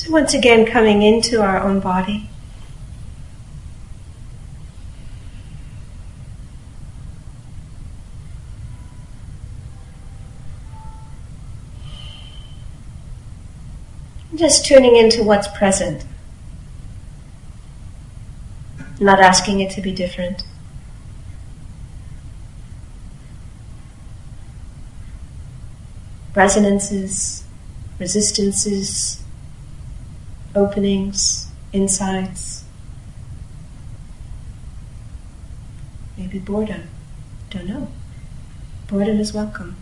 So, once again, coming into our own body. Just tuning into what's present. Not asking it to be different. Resonances, resistances, openings, insights. Maybe boredom. Don't know. Boredom is welcome.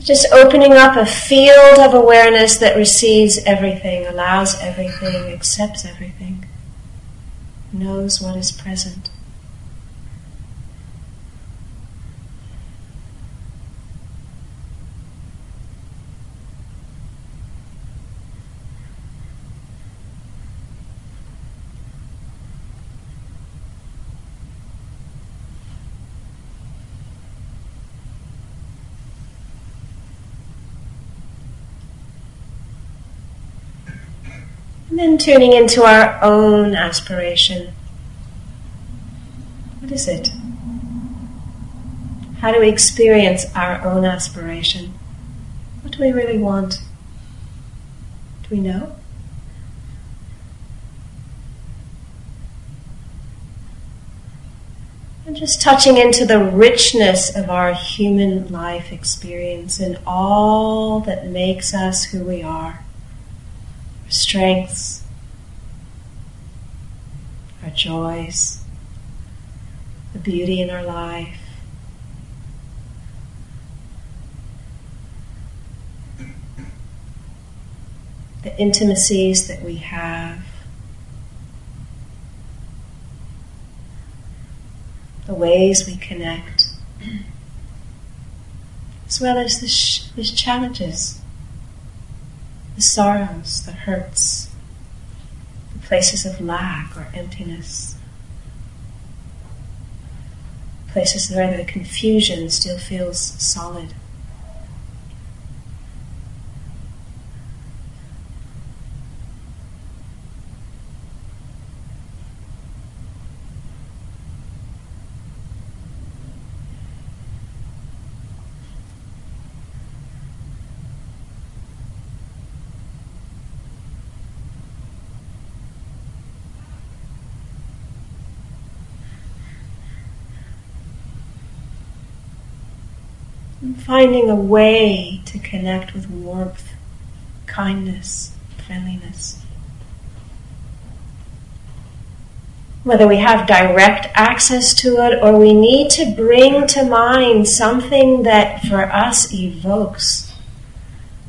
Just opening up a field of awareness that receives everything, allows everything, accepts everything, knows what is present. And then tuning into our own aspiration. What is it? How do we experience our own aspiration? What do we really want? Do we know? And just touching into the richness of our human life experience and all that makes us who we are strengths, our joys, the beauty in our life. The intimacies that we have, the ways we connect, as well as the, sh- the challenges the sorrows, the hurts, the places of lack or emptiness, places where the confusion still feels solid. Finding a way to connect with warmth, kindness, friendliness. Whether we have direct access to it or we need to bring to mind something that for us evokes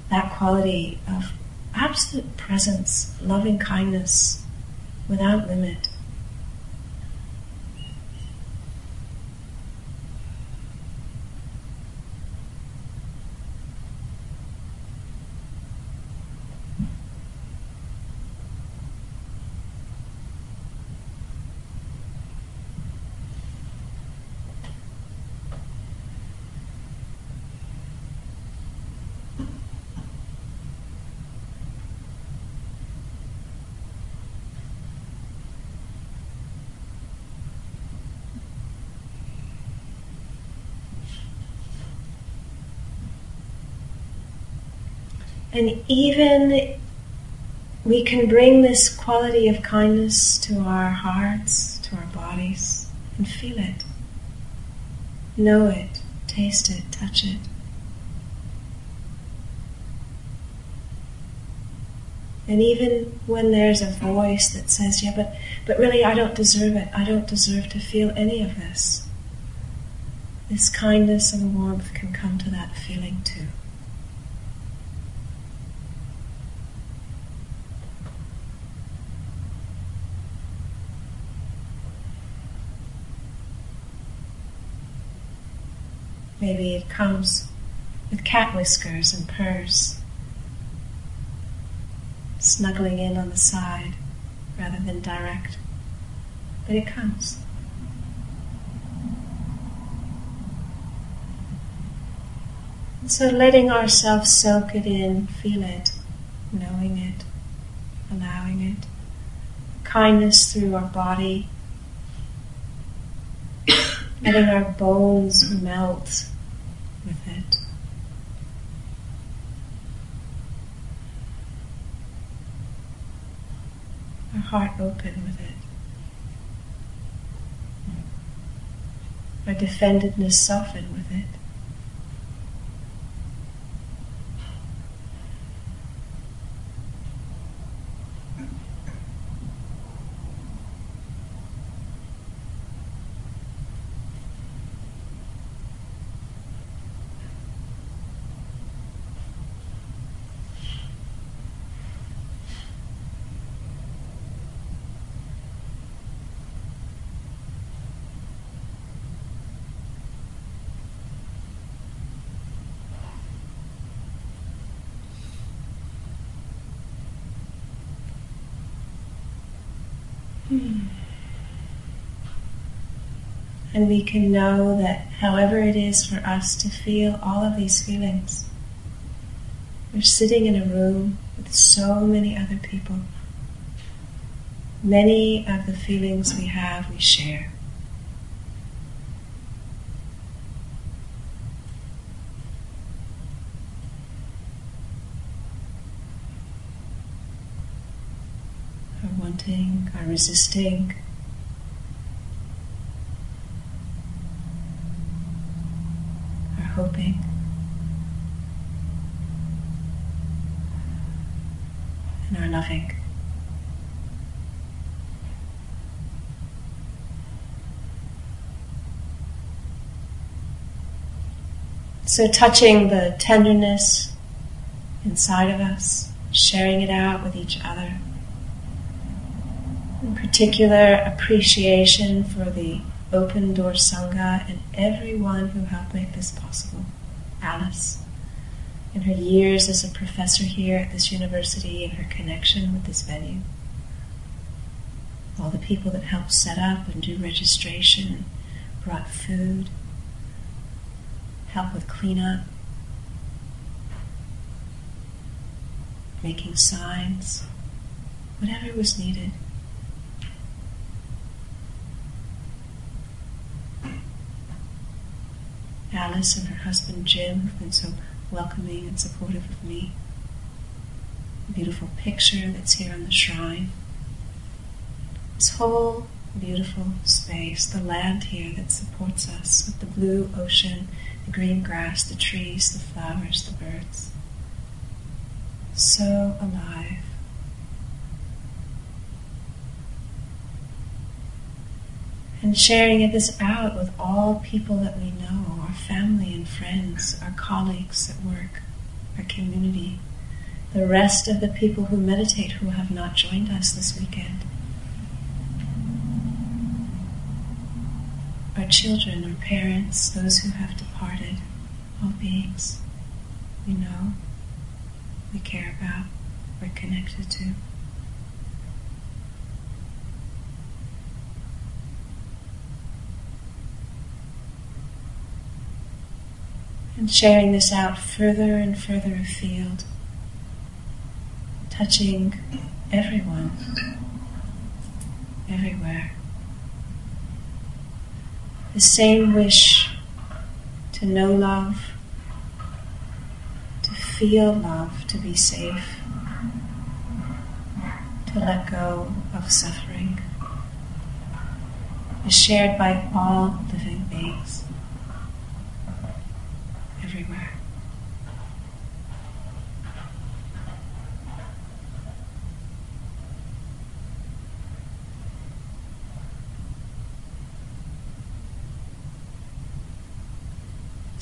that quality of absolute presence, loving kindness without limit. And even we can bring this quality of kindness to our hearts, to our bodies, and feel it. Know it, taste it, touch it. And even when there's a voice that says, yeah, but, but really I don't deserve it. I don't deserve to feel any of this. This kindness and warmth can come to that feeling too. Maybe it comes with cat whiskers and purrs, snuggling in on the side rather than direct. But it comes. So letting ourselves soak it in, feel it, knowing it, allowing it. Kindness through our body, letting our bones melt with it. Our heart open with it. Our defendedness soften with it. And we can know that however it is for us to feel all of these feelings, we're sitting in a room with so many other people. Many of the feelings we have, we share. Our resisting, hoping. And our loving. So, touching the tenderness inside of us, sharing it out with each other. In particular, appreciation for the Open Door Sangha and everyone who helped make this possible. Alice, in her years as a professor here at this university and her connection with this venue. All the people that helped set up and do registration, brought food, help with cleanup, making signs, whatever was needed. Alice and her husband Jim have been so welcoming and supportive of me. A beautiful picture that's here on the shrine. This whole beautiful space, the land here that supports us with the blue ocean, the green grass, the trees, the flowers, the birds. So alive. And sharing this out with all people that we know, family and friends, our colleagues at work, our community, the rest of the people who meditate who have not joined us this weekend. Our children, our parents, those who have departed, all beings we know, we care about, we're connected to. And sharing this out further and further afield, touching everyone, everywhere. The same wish to know love, to feel love, to be safe, to let go of suffering is shared by all living beings.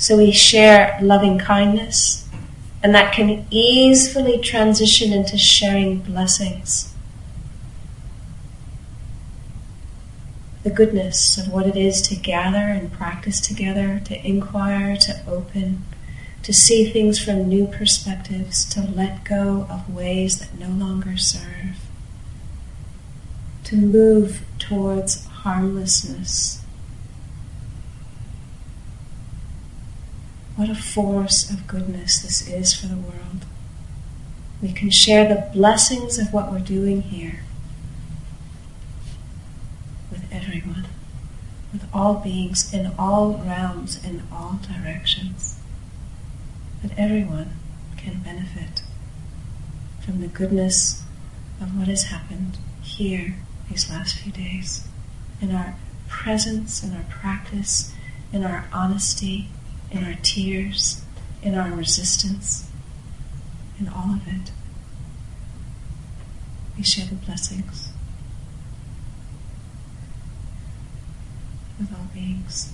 So we share loving kindness, and that can easily transition into sharing blessings. The goodness of what it is to gather and practice together, to inquire, to open, to see things from new perspectives, to let go of ways that no longer serve, to move towards harmlessness. What a force of goodness this is for the world. We can share the blessings of what we're doing here everyone, with all beings in all realms, in all directions. That everyone can benefit from the goodness of what has happened here these last few days, in our presence, in our practice, in our honesty, in our tears, in our resistance, in all of it. We share the blessings with all beings.